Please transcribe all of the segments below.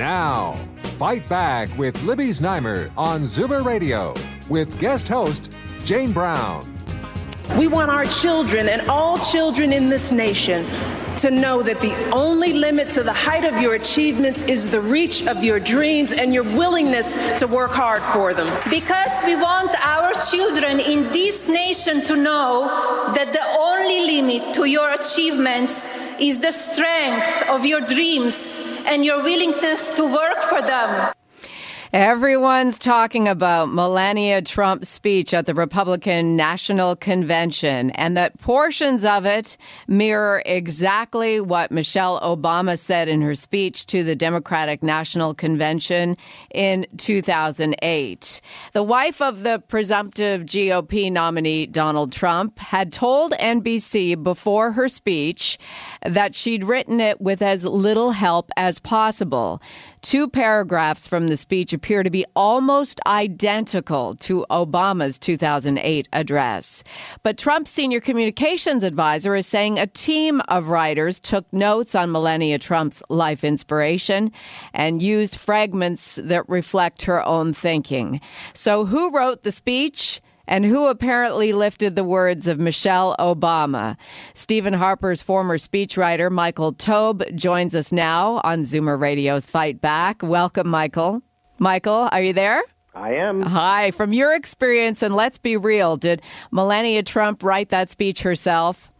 Now, Fight Back with Libby Znaimer on Zoomer Radio with guest host Jane Brown. We want our children and all children in this nation to know that the only limit to the height of your achievements is the reach of your dreams and your willingness to work hard for them. Because we want our children in this nation to know that the only limit to your achievements is the strength of your dreams and your willingness to work for them. Everyone's talking about Melania Trump's speech at the Republican National Convention and that portions of it mirror exactly what Michelle Obama said in her speech to the Democratic National Convention in 2008. The wife of the presumptive GOP nominee Donald Trump had told NBC before her speech that she'd written it with as little help as possible. Two paragraphs from the speech appear to be almost identical to Obama's 2008 address. But Trump's senior communications advisor is saying a team of writers took notes on Melania Trump's life inspiration and used fragments that reflect her own thinking. So, who wrote the speech? And who apparently lifted the words of Michelle Obama. Stephen Harper's former speechwriter, Michael Taube, joins us now on Zoomer Radio's Fight Back. Welcome, Michael. Michael, are you there? I am. Hi. From your experience, and let's be real, did Melania Trump write that speech herself?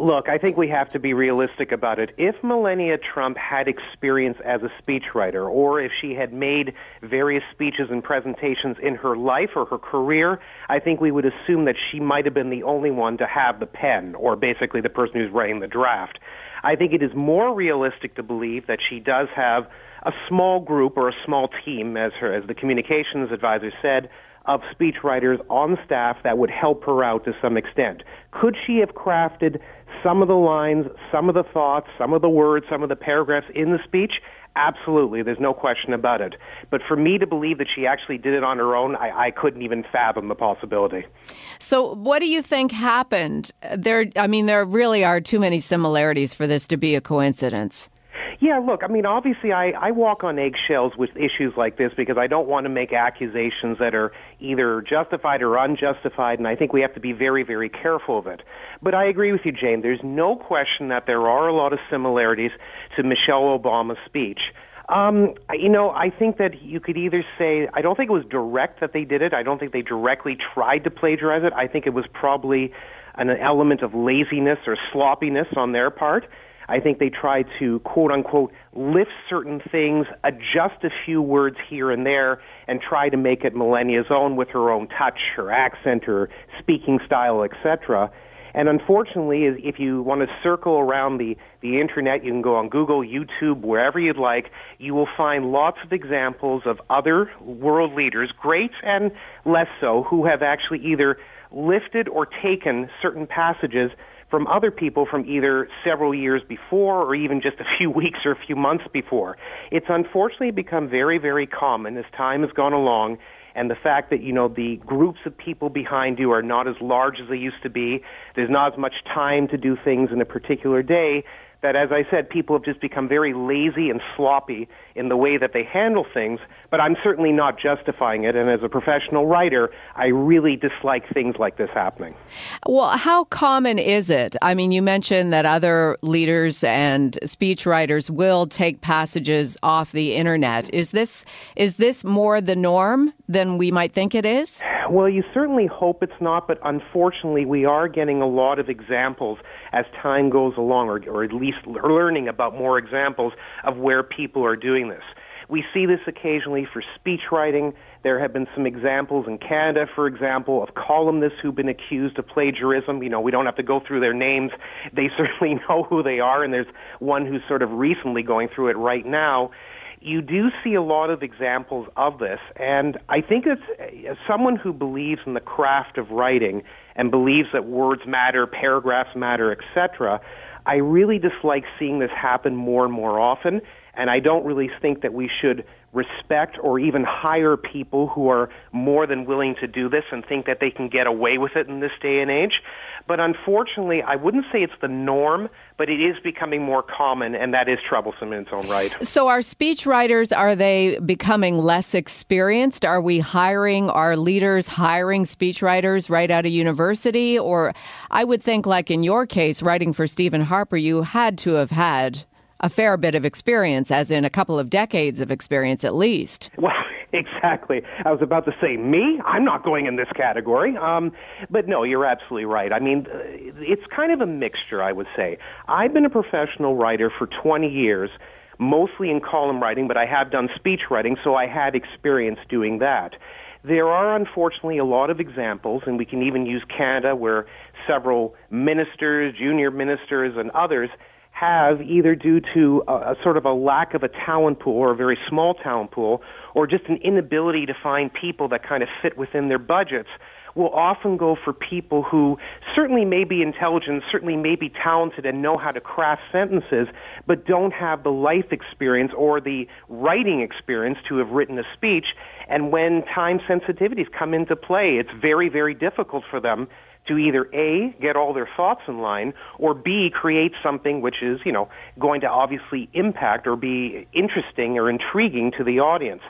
Look, I think we have to be realistic about it. If Melania Trump had experience as a speechwriter, or if she had made various speeches and presentations in her life or her career, I think we would assume that she might have been the only one to have the pen, or basically the person who's writing the draft. I think it is more realistic to believe that she does have a small group or a small team, as her as the communications advisor said, of speechwriters on staff that would help her out to some extent. Could she have crafted some of the lines, some of the thoughts, some of the words, some of the paragraphs in the speech? Absolutely, there's no question about it. But for me to believe that she actually did it on her own, I, I couldn't even fathom the possibility. So, what do you think happened? There, I mean, there really are too many similarities for this to be a coincidence. Yeah, look, I mean, obviously, I, I walk on eggshells with issues like this because I don't want to make accusations that are either justified or unjustified, and I think we have to be very, very careful of it. But I agree with you, Jane. There's no question that there are a lot of similarities to Michelle Obama's speech. Um, you know, I think that you could either say, I don't think it was direct that they did it. I don't think they directly tried to plagiarize it. I think it was probably an element of laziness or sloppiness on their part. I think they try to quote unquote lift certain things, adjust a few words here and there, and try to make it Melania's own with her own touch, her accent, her speaking style, etc. And unfortunately, if you want to circle around the, the internet, you can go on Google, YouTube, wherever you'd like. You will find lots of examples of other world leaders, great and less so, who have actually either lifted or taken certain passages from other people from either several years before or even just a few weeks or a few months before. It's unfortunately become very, very common as time has gone along and the fact that you know the groups of people behind you are not as large as they used to be there's not as much time to do things in a particular day that, as I said, people have just become very lazy and sloppy in the way that they handle things, but I'm certainly not justifying it. And as a professional writer, I really dislike things like this happening. Well, how common is it? I mean, you mentioned that other leaders and speechwriters will take passages off the internet. Is this is this more the norm than we might think it is? Well, you certainly hope it's not, but unfortunately, we are getting a lot of examples as time goes along, or, or at least learning about more examples of where people are doing this. We see this occasionally for speech writing. There have been some examples in Canada, for example, of columnists who've been accused of plagiarism. You know, we don't have to go through their names. They certainly know who they are, and there's one who's sort of recently going through it right now you do see a lot of examples of this, and I think it's as someone who believes in the craft of writing and believes that words matter, paragraphs matter, etc. I really dislike seeing this happen more and more often, and I don't really think that we should respect or even hire people who are more than willing to do this and think that they can get away with it in this day and age. But unfortunately, I wouldn't say it's the norm, but it is becoming more common, and that is troublesome in its own right. So, our speech writers are they becoming less experienced? Are we hiring our leaders, hiring speech writers right out of university? Or I would think, like in your case, writing for Stephen Harper, you had to have had a fair bit of experience, as in a couple of decades of experience at least. Well, exactly. I was about to say, me? I'm not going in this category. Um, but no, you're absolutely right. I mean, uh, it's kind of a mixture, I would say. I've been a professional writer for 20 years, mostly in column writing, but I have done speech writing, so I had experience doing that. There are unfortunately a lot of examples, and we can even use Canada where several ministers, junior ministers, and others have either due to a, a, sort of a lack of a talent pool or a very small talent pool or just an inability to find people that kind of fit within their budgets will often go for people who certainly may be intelligent, certainly may be talented and know how to craft sentences, but don't have the life experience or the writing experience to have written a speech. And when time sensitivities come into play, it's very, very difficult for them to either A, get all their thoughts in line, or B, create something which is, you know, going to obviously impact or be interesting or intriguing to the audience.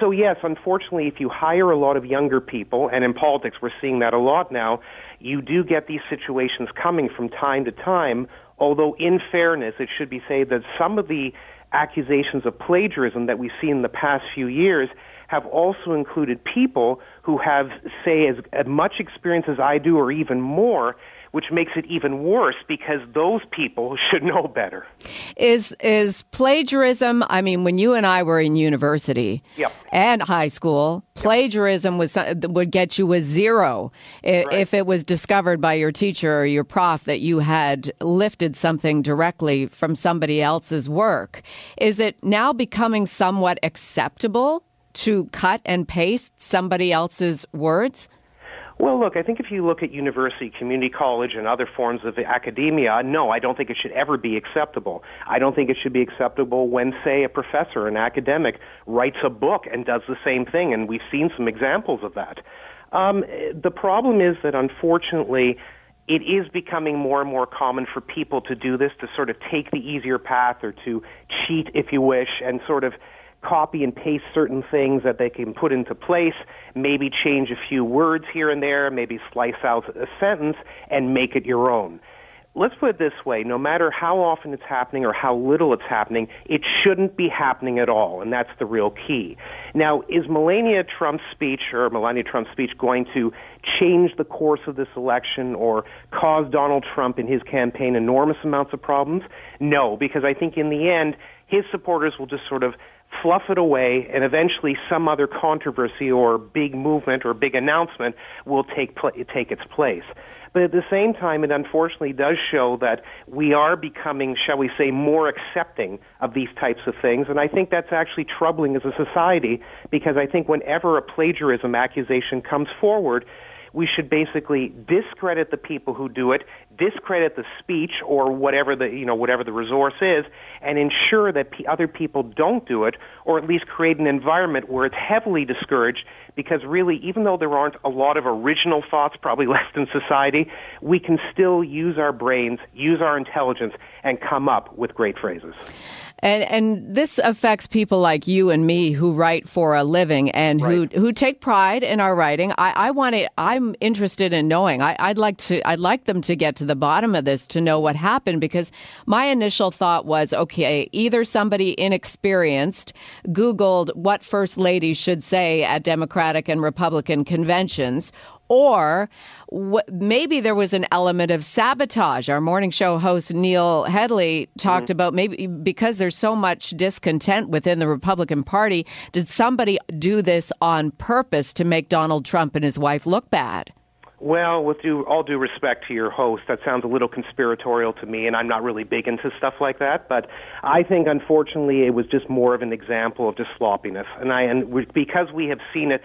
So yes, unfortunately, if you hire a lot of younger people, and in politics we're seeing that a lot now, you do get these situations coming from time to time, although in fairness, it should be said that some of the accusations of plagiarism that we've seen in the past few years have also included people who have, say, as, as much experience as I do or even more, which makes it even worse because those people should know better. Is is plagiarism? I mean, when you and I were in university yep. and high school, plagiarism was would get you a zero if, right. if it was discovered by your teacher or your prof that you had lifted something directly from somebody else's work. Is it now becoming somewhat acceptable to cut and paste somebody else's words? Well, look, I think if you look at university, community college, and other forms of academia, no, I don't think it should ever be acceptable. I don't think it should be acceptable when, say, a professor, an academic, writes a book and does the same thing, and we've seen some examples of that. Um, the problem is that, unfortunately, it is becoming more and more common for people to do this, to sort of take the easier path or to cheat, if you wish, and sort of copy and paste certain things that they can put into place, maybe change a few words here and there, maybe slice out a sentence and make it your own. Let's put it this way no matter how often it's happening or how little it's happening, it shouldn't be happening at all, and that's the real key. Now, is Melania Trump's speech or Melania Trump's speech going to change the course of this election or cause Donald Trump and his campaign enormous amounts of problems? No, because I think in the end, his supporters will just sort of fluff it away, and eventually some other controversy or big movement or big announcement will take pl- take its place. But at the same time, it unfortunately does show that we are becoming, shall we say, more accepting of these types of things. And I think that's actually troubling as a society because I think whenever a plagiarism accusation comes forward, we should basically discredit the people who do it, discredit the speech or whatever the you know whatever the resource is, and ensure that p- other people don't do it, or at least create an environment where it's heavily discouraged. Because really, even though there aren't a lot of original thoughts probably left in society, we can still use our brains, use our intelligence, and come up with great phrases. And and this affects people like you and me who write for a living and right. who who take pride in our writing. I, I want to. I'm interested in knowing. I, I'd like to. I'd like them to get to the bottom of this to know what happened because my initial thought was okay. Either somebody inexperienced Googled what first ladies should say at Democratic and Republican conventions, or maybe there was an element of sabotage. Our morning show host Neil Headley talked mm-hmm. about maybe because there's so much discontent within the Republican Party, did somebody do this on purpose to make Donald Trump and his wife look bad? Well, with due, all due respect to your host, that sounds a little conspiratorial to me, and I'm not really big into stuff like that. But I think, unfortunately, it was just more of an example of just sloppiness, and I and we, because we have seen it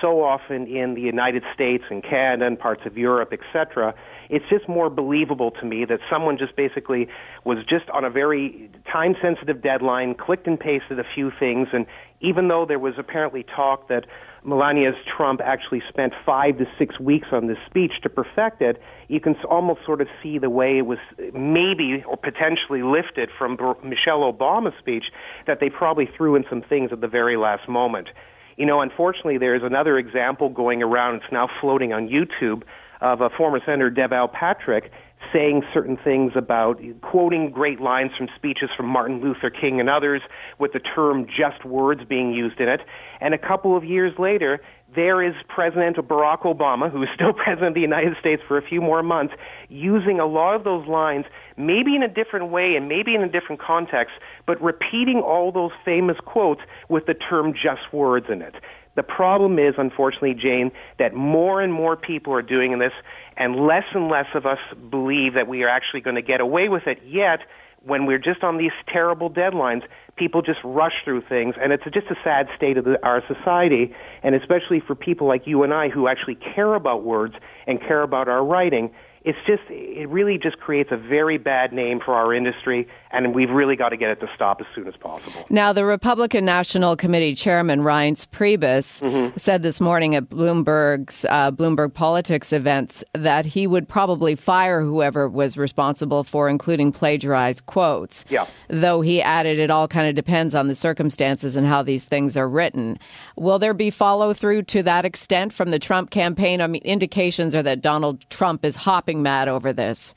so often in the United States and Canada and parts of Europe, etc. It's just more believable to me that someone just basically was just on a very time sensitive deadline, clicked and pasted a few things, and even though there was apparently talk that Melania's Trump actually spent five to six weeks on this speech to perfect it, you can almost sort of see the way it was maybe or potentially lifted from Michelle Obama's speech that they probably threw in some things at the very last moment. You know, unfortunately, there's another example going around. It's now floating on YouTube of a former Senator Deval Patrick saying certain things about quoting great lines from speeches from Martin Luther King and others with the term just words being used in it. And a couple of years later, there is President Barack Obama, who is still President of the United States for a few more months, using a lot of those lines, maybe in a different way and maybe in a different context, but repeating all those famous quotes with the term just words in it. The problem is, unfortunately, Jane, that more and more people are doing this, and less and less of us believe that we are actually going to get away with it. Yet, when we're just on these terrible deadlines, people just rush through things, and it's just a sad state of the, our society, and especially for people like you and I who actually care about words and care about our writing it's just it really just creates a very bad name for our industry and we've really got to get it to stop as soon as possible. Now the Republican National Committee Chairman Reince Priebus mm-hmm. said this morning at Bloomberg's uh, Bloomberg Politics events that he would probably fire whoever was responsible for including plagiarized quotes. Yeah. Though he added it all kind of depends on the circumstances and how these things are written. Will there be follow through to that extent from the Trump campaign? I mean indications are that Donald Trump is hopping mad over this?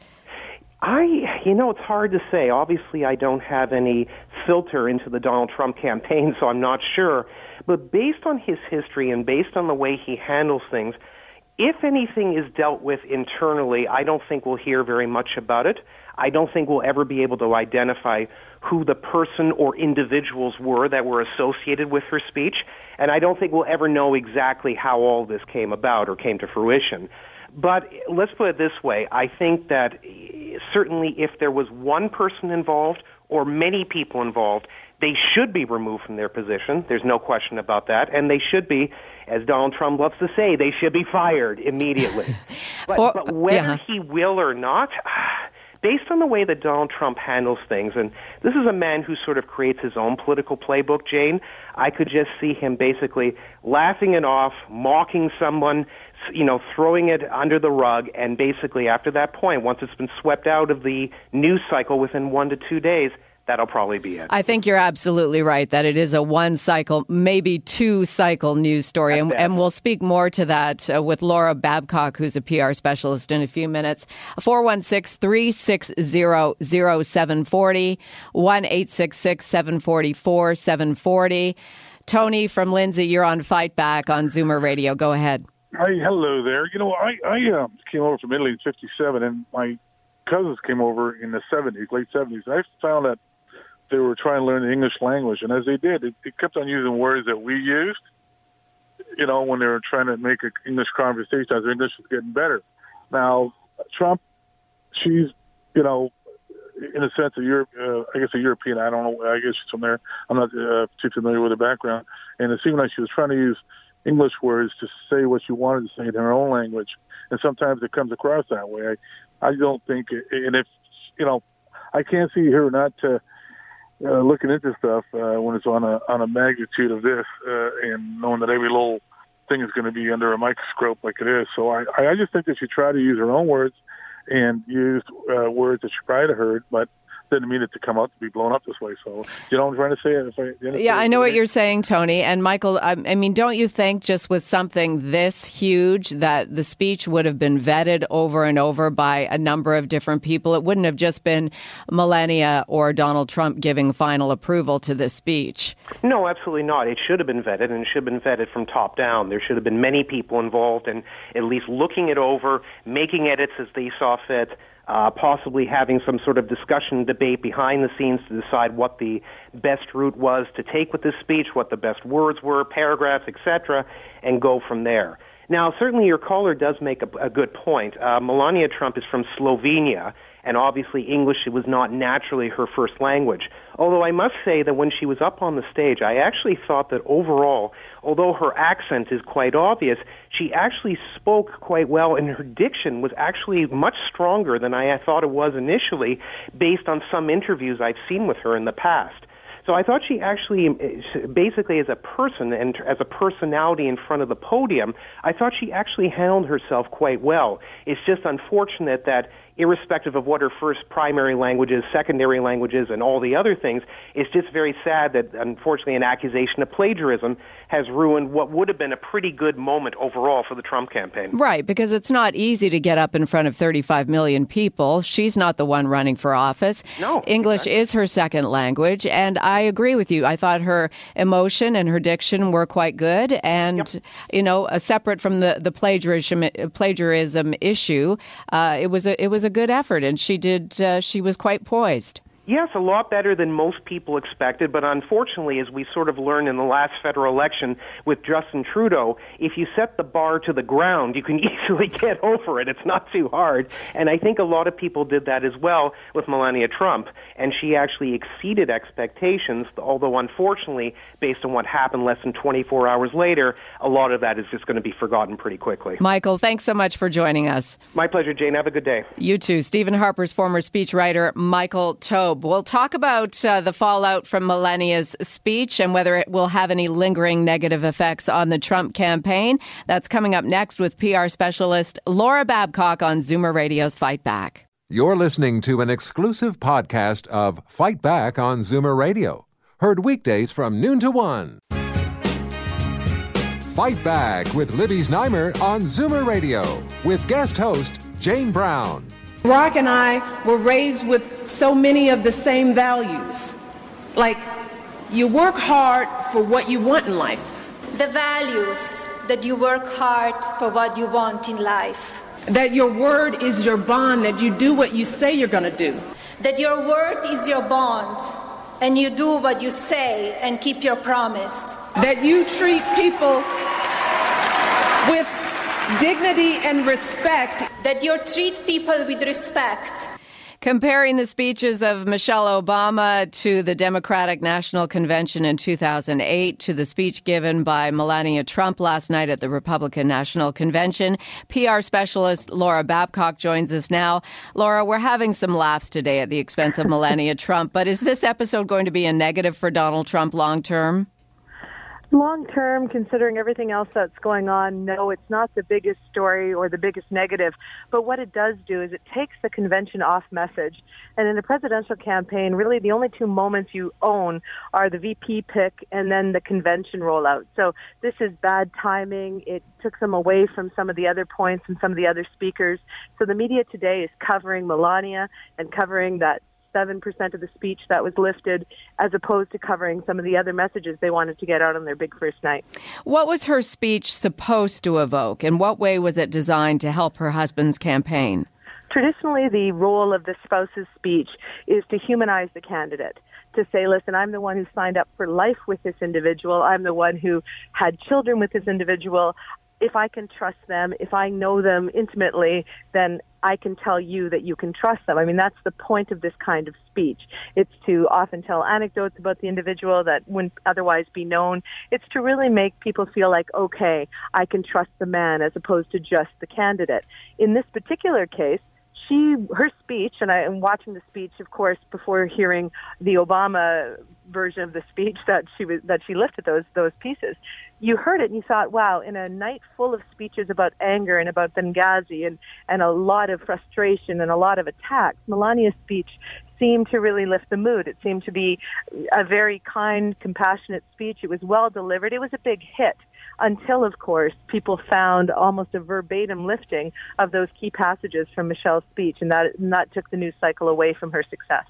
I, you know, it's hard to say. Obviously, I don't have any filter into the Donald Trump campaign, so I'm not sure. But based on his history and based on the way he handles things, if anything is dealt with internally, I don't think we'll hear very much about it. I don't think we'll ever be able to identify who the person or individuals were that were associated with her speech. And I don't think we'll ever know exactly how all this came about or came to fruition. But let's put it this way I think that eh, certainly if there was one person involved or many people involved, they should be removed from their position. There's no question about that. And they should be, as Donald Trump loves to say, they should be fired immediately. but, For, but, whether yeah. he will or not, based on the way that Donald Trump handles things, and this is a man who sort of creates his own political playbook, Jane, I could just see him basically laughing it off, mocking someone, you know, throwing it under the rug, and basically after that point, once it's been swept out of the news cycle within one to two days, that'll probably be it. I think you're absolutely right that it is a one cycle, maybe two cycle news story. And, and, we'll speak more to that uh, with Laura Babcock, who's a PR specialist, in a few minutes. 416 360 0740, 1 744 740. Tony from Lindsay, you're on Fight Back on Zoomer Radio. Go ahead. Hi, hello there. You know, I I uh, came over from Italy in '57, and my cousins came over in the '70s, late '70s. I found that they were trying to learn the English language, and as they did, it, kept on using words that we used. You know, when they were trying to make an English conversation, as English was getting better. Now, Trump, she's, you know, in a sense, a Europe, uh, I guess a European. I don't know. I guess she's from there. I'm not uh, too familiar with her background, and it seemed like she was trying to use English words to say what she wanted to say in her own language, and sometimes it comes across that way. I, I don't think, and if you know, I can't see her not uh, uh, looking into stuff uh, when it's on a on a magnitude of this, uh, and knowing that every little thing is going to be under a microscope like it is. So I I just think that she tried to use her own words and used uh, words that she probably heard, but didn't mean it to come out to be blown up this way. So, you know what I'm trying to say? I, yeah, I know what you're saying, Tony. And Michael, I, I, mean, don't you think just with something this huge that the speech would have been vetted over and over by a number of different people? It wouldn't have just been Melania or Donald Trump giving final approval to this speech. No, absolutely not. It should have been vetted, and it should have been vetted from top down. There should have been many people involved in at least looking it over, making edits as they saw fit uh, possibly having some sort of discussion, debate behind the scenes to decide what the best route was to take with this speech, what the best words were, paragraphs, etc., and go from there. Now, certainly your caller does make a, a good point. Uh, Melania Trump is from Slovenia, and obviously English was not naturally her first language. Although I must say that when she was up on the stage, I actually thought that overall, although her accent is quite obvious, she actually spoke quite well, and her diction was actually much stronger than I thought it was initially, based on some interviews I've seen with her in the past. So I thought she actually, eh, basically as a person and as a personality in front of the podium, I thought she actually handled herself quite well. It's just unfortunate that irrespective of what her first primary language is, secondary languages, and all the other things, it's just very sad that unfortunately an accusation of plagiarism has ruined what would have been a pretty good moment overall for the Trump campaign. Right, because it's not easy to get up in front of 35 million people. She's not the one running for office. No. English exactly. is her second language, and I agree with you. I thought her emotion and her diction were quite good, and Yep. you know, uh, separate from the the plagiarism plagiarism issue, uh, it was a it was a good effort, and she did uh, she was quite poised. Yes, a lot better than most people expected, but unfortunately, as we sort of learned in the last federal election with Justin Trudeau, if you set the bar to the ground, you can easily get over it. It's not too hard. And I think a lot of people did that as well with Melania Trump, and she actually exceeded expectations, although unfortunately, based on what happened less than 24 hours later, a lot of that is just going to be forgotten pretty quickly. Michael, thanks so much for joining us. My pleasure, Jane. Have a good day. You too. Stephen Harper's former speechwriter, Michael Taube. We'll talk about uh, the fallout from Melania's speech and whether it will have any lingering negative effects on the Trump campaign. That's coming up next with PR specialist Laura Babcock on Zoomer Radio's Fight Back. You're listening to an exclusive podcast of Fight Back on Zoomer Radio, heard weekdays from noon to one. Fight Back with Libby Znaimer on Zoomer Radio with guest host Jane Brown. Rock and I were raised with so many of the same values. Like, you work hard for what you want in life. The values that you work hard for what you want in life. That your word is your bond, that you do what you say you're going to do. That your word is your bond and you do what you say and keep your promise. That you treat people with dignity and respect. That you treat people with respect. Comparing the speeches of Michelle Obama to the Democratic National Convention in 2008 to the speech given by Melania Trump last night at the Republican National Convention, PR specialist Laura Babcock joins us now. Laura, we're having some laughs today at the expense of Melania Trump, but is this episode going to be a negative for Donald Trump long term? Long term, considering everything else that's going on, no, it's not the biggest story or the biggest negative. But what it does do is it takes the convention off message. And in a presidential campaign, really the only two moments you own are the VP pick and then the convention rollout. So this is bad timing. It took them away from some of the other points and some of the other speakers. So the media today is covering Melania and covering that 7% of the speech that was lifted, as opposed to covering some of the other messages they wanted to get out on their big first night. What was her speech supposed to evoke? In what way was it designed to help her husband's campaign? Traditionally, the role of the spouse's speech is to humanize the candidate. To say, listen, I'm the one who signed up for life with this individual. I'm the one who had children with this individual. If I can trust them, if I know them intimately, then I can tell you that you can trust them. I mean, that's the point of this kind of speech. It's to often tell anecdotes about the individual that wouldn't otherwise be known. It's to really make people feel like, okay, I can trust the man as opposed to just the candidate. In this particular case, she her speech and I am watching the speech of course before hearing the Obama version of the speech that she was that she lifted those those pieces you heard it and you thought wow in a night full of speeches about anger and about Benghazi and and a lot of frustration and a lot of attacks Melania's speech seemed to really lift the mood. It seemed to be a very kind compassionate speech. It was well delivered. It was a big hit until, of course, people found almost a verbatim lifting of those key passages from Michelle's speech, and that, and that took the news cycle away from her success.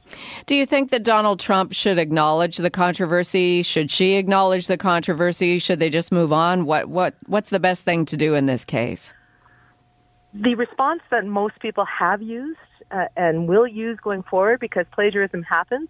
Do you think that Donald Trump should acknowledge the controversy? Should she acknowledge the controversy? Should they just move on? What what what's the best thing to do in this case? The response that most people have used uh, and will use going forward, because plagiarism happens,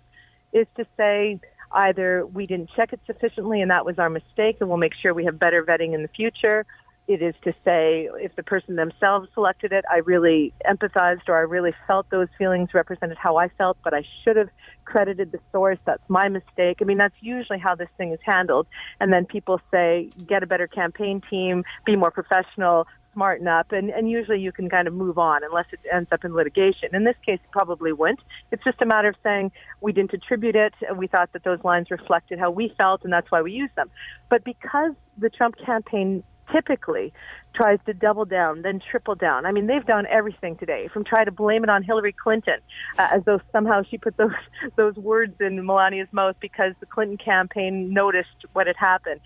is to say either we didn't check it sufficiently and that was our mistake, and we'll make sure we have better vetting in the future. it is to say if the person themselves selected it, I really empathized or I really felt those feelings represented how I felt, but I should have credited the source. That's my mistake. I mean, that's usually how this thing is handled. And then people say, get a better campaign team, be more professional, smarten up, and, and usually you can kind of move on unless it ends up in litigation. In this case, it probably wouldn't. It's just a matter of saying we didn't attribute it. And we thought that those lines reflected how we felt, and that's why we used them. But because the Trump campaign typically tries to double down, then triple down. I mean, they've done everything today, from try to blame it on Hillary Clinton, uh, as though somehow she put those those words in Melania's mouth because the Clinton campaign noticed what had happened.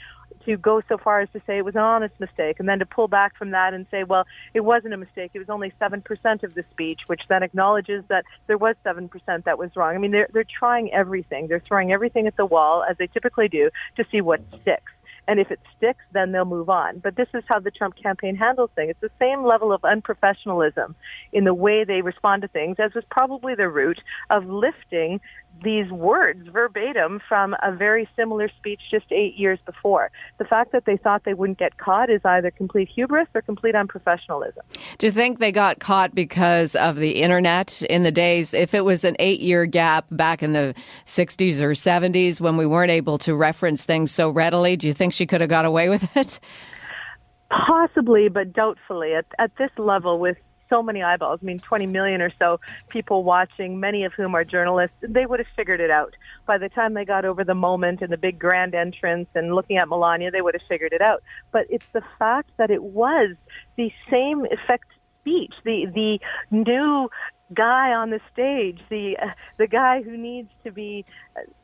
To go so far as to say it was an honest mistake, and then to pull back from that and say, well, it wasn't a mistake. It was only seven percent of the speech, which then acknowledges that there was seven percent that was wrong. I mean, they're they're trying everything. They're throwing everything at the wall as they typically do to see what sticks. And if it sticks, then they'll move on. But this is how the Trump campaign handles things. It's the same level of unprofessionalism in the way they respond to things as was probably the root of lifting these words verbatim from a very similar speech just eight years before. The fact that they thought they wouldn't get caught is either complete hubris or complete unprofessionalism. Do you think they got caught because of the internet in the days? If it was an eight year gap back in the 60s or 70s when we weren't able to reference things so readily, do you think she could have got away with it? Possibly, but doubtfully. At, at this level, with so many eyeballs. I mean, 20 million or so people watching, many of whom are journalists. They would have figured it out. By the time they got over the moment and the big grand entrance and looking at Melania, they would have figured it out. But it's the fact that it was the same effect speech, the the new guy on the stage, the uh, the guy who needs to be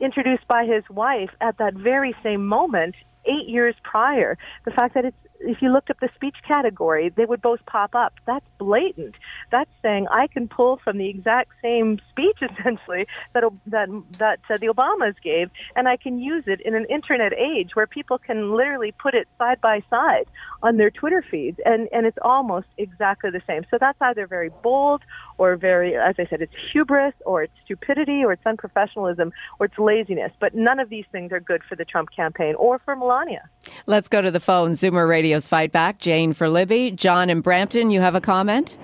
introduced by his wife at that very same moment 8 years prior. The fact that it's if you looked up the speech category, they would both pop up. That's blatant. That's saying I can pull from the exact same speech essentially that that that uh, the Obamas gave, and I can use it in an internet age where people can literally put it side by side on their Twitter feeds, and and it's almost exactly the same. So that's either very bold or very, as I said, it's hubris or it's stupidity or it's unprofessionalism or it's laziness. But none of these things are good for the Trump campaign or for Melania. Let's go to the phone. Zoomer Radio's Fight Back. Jane for Libby. John in Brampton, you have a comment?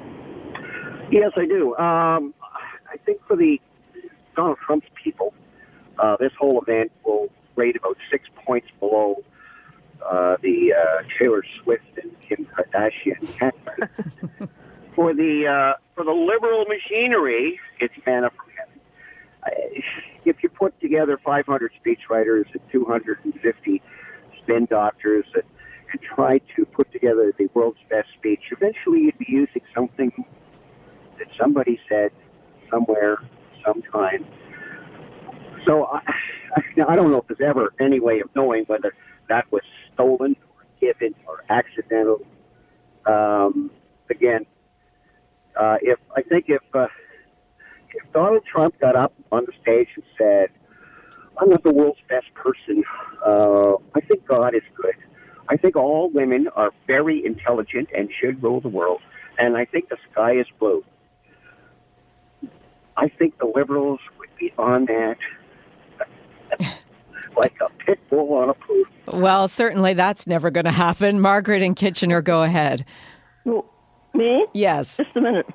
Yes, I do. Um, I think for the Donald Trump's people, uh, this whole event will rate about six points below uh, the uh, Taylor Swift and Kim Kardashian for the uh, for the liberal machinery, it's manna from heaven. If you put together 500 speechwriters and 250 spin doctors and, and try to put together the world's best speech, eventually you'd be using something that somebody said somewhere, sometime. So I, I don't know if there's ever any way of knowing whether that was stolen or given or accidental. Um, again, uh, if I think if uh, if Donald Trump got up on the stage and said, "I'm not the world's best person," uh, I think God is good. I think all women are very intelligent and should rule the world, and I think the sky is blue. I think the liberals would be on that like a pit bull on a poop. Well, certainly that's never going to happen. Margaret and Kitchener, go ahead. Well, me? Yes. Just a minute.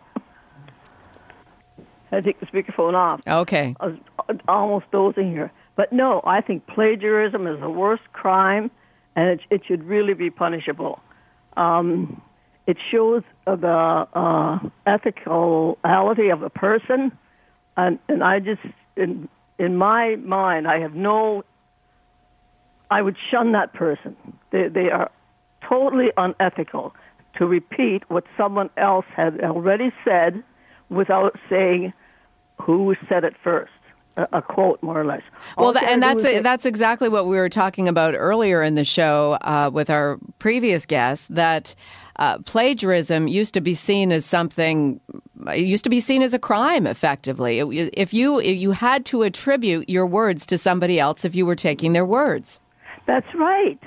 I take the speakerphone off. Okay. I was almost dozing here. But no, I think plagiarism is the worst crime, and it, it should really be punishable. Um, it shows the uh, ethicality of a person, and, and I just, in, in my mind, I have no, I would shun that person. They, they are totally unethical to repeat what someone else had already said without saying who said it first. A, quote, more or less. All well, and that's a, that's exactly what we were talking about earlier in the show uh, with our previous guest. That uh, plagiarism used to be seen as something it used to be seen as a crime effectively if you if you had to attribute your words to somebody else if you were taking their words that's right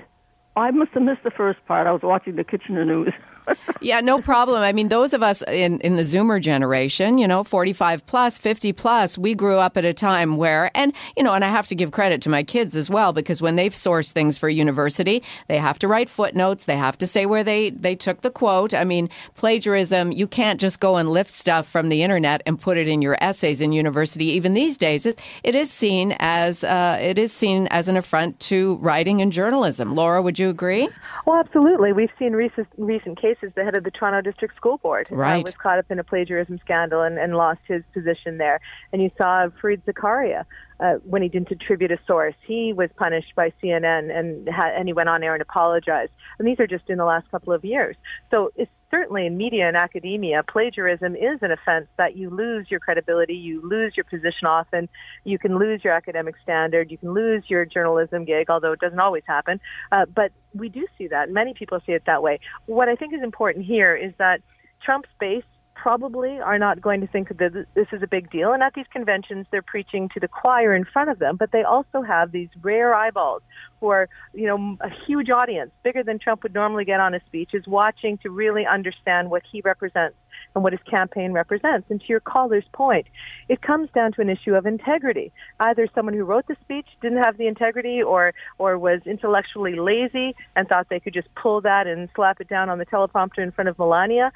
i must have missed the first part i was watching the kitchener news yeah, no problem. I mean, those of us in, in the Zoomer generation, you know, 45 plus, 50 plus, we grew up at a time where, and, you know, and I have to give credit to my kids as well, because when they've sourced things for university, they have to write footnotes. They have to say where they, they took the quote. I mean, plagiarism, you can't just go and lift stuff from the internet and put it in your essays in university. Even these days, it, it is seen as, uh, it is seen as an affront to writing and journalism. Laura, would you agree? Well, absolutely. We've seen recent, recent cases. Is the head of the Toronto District School Board uh, right. uh, was caught up in a plagiarism scandal and, and lost his position there. And you saw Fareed Zakaria uh, when he didn't attribute a source. He was punished by CNN and ha- and he went on air and apologized. And these are just in the last couple of years. So it's certainly in media and academia, plagiarism is an offense that you lose your credibility, you lose your position often, you can lose your academic standard, you can lose your journalism gig, although it doesn't always happen. Uh, but we do see that. Many people see it that way. What I think is important here is that Trump's base probably are not going to think that this is a big deal. And at these conventions, they're preaching to the choir in front of them, but they also have these rare eyeballs who are, you know, a huge audience, bigger than Trump would normally get on a speech, is watching to really understand what he represents and what his campaign represents. And to your caller's point, it comes down to an issue of integrity. Either someone who wrote the speech didn't have the integrity or, or was intellectually lazy and thought they could just pull that and slap it down on the teleprompter in front of Melania,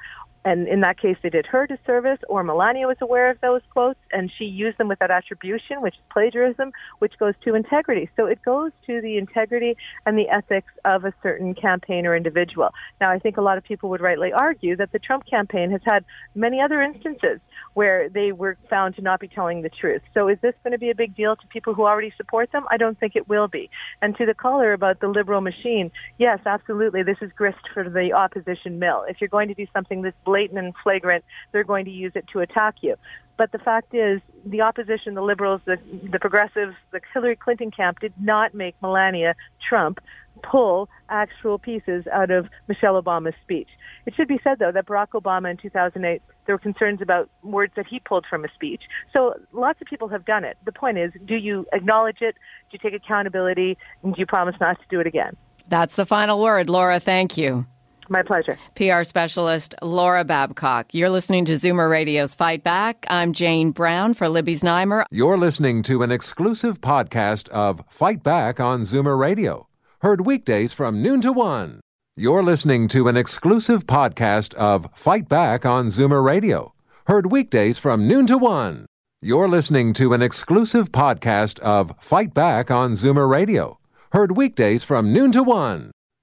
and in that case, they did her disservice, or Melania was aware of those quotes, and she used them without attribution, which is plagiarism, which goes to integrity. So it goes to the integrity and the ethics of a certain campaign or individual. Now, I think a lot of people would rightly argue that the Trump campaign has had many other instances where they were found to not be telling the truth. So is this going to be a big deal to people who already support them? I don't think it will be. And to the caller about the liberal machine, yes, absolutely. This is grist for the opposition mill. If you're going to do something this blatant and flagrant, they're going to use it to attack you. But the fact is, the opposition, the liberals, the, the progressives, the Hillary Clinton camp did not make Melania Trump pull actual pieces out of Michelle Obama's speech. It should be said, though, that Barack Obama in 2008, there were concerns about words that he pulled from a speech. So lots of people have done it. The point is, do you acknowledge it? Do you take accountability? And do you promise not to do it again? That's the final word. Laura, thank you. My pleasure. PR specialist Laura Babcock. You're listening to Zoomer Radio's Fight Back. I'm Jane Brown for Libby Znaimer. You're listening to an exclusive podcast of Fight Back on Zoomer Radio. Heard weekdays from noon to one. You're listening to an exclusive podcast of Fight Back on Zoomer Radio. Heard weekdays from noon to one. You're listening to an exclusive podcast of Fight Back on Zoomer Radio. Heard weekdays from noon to one.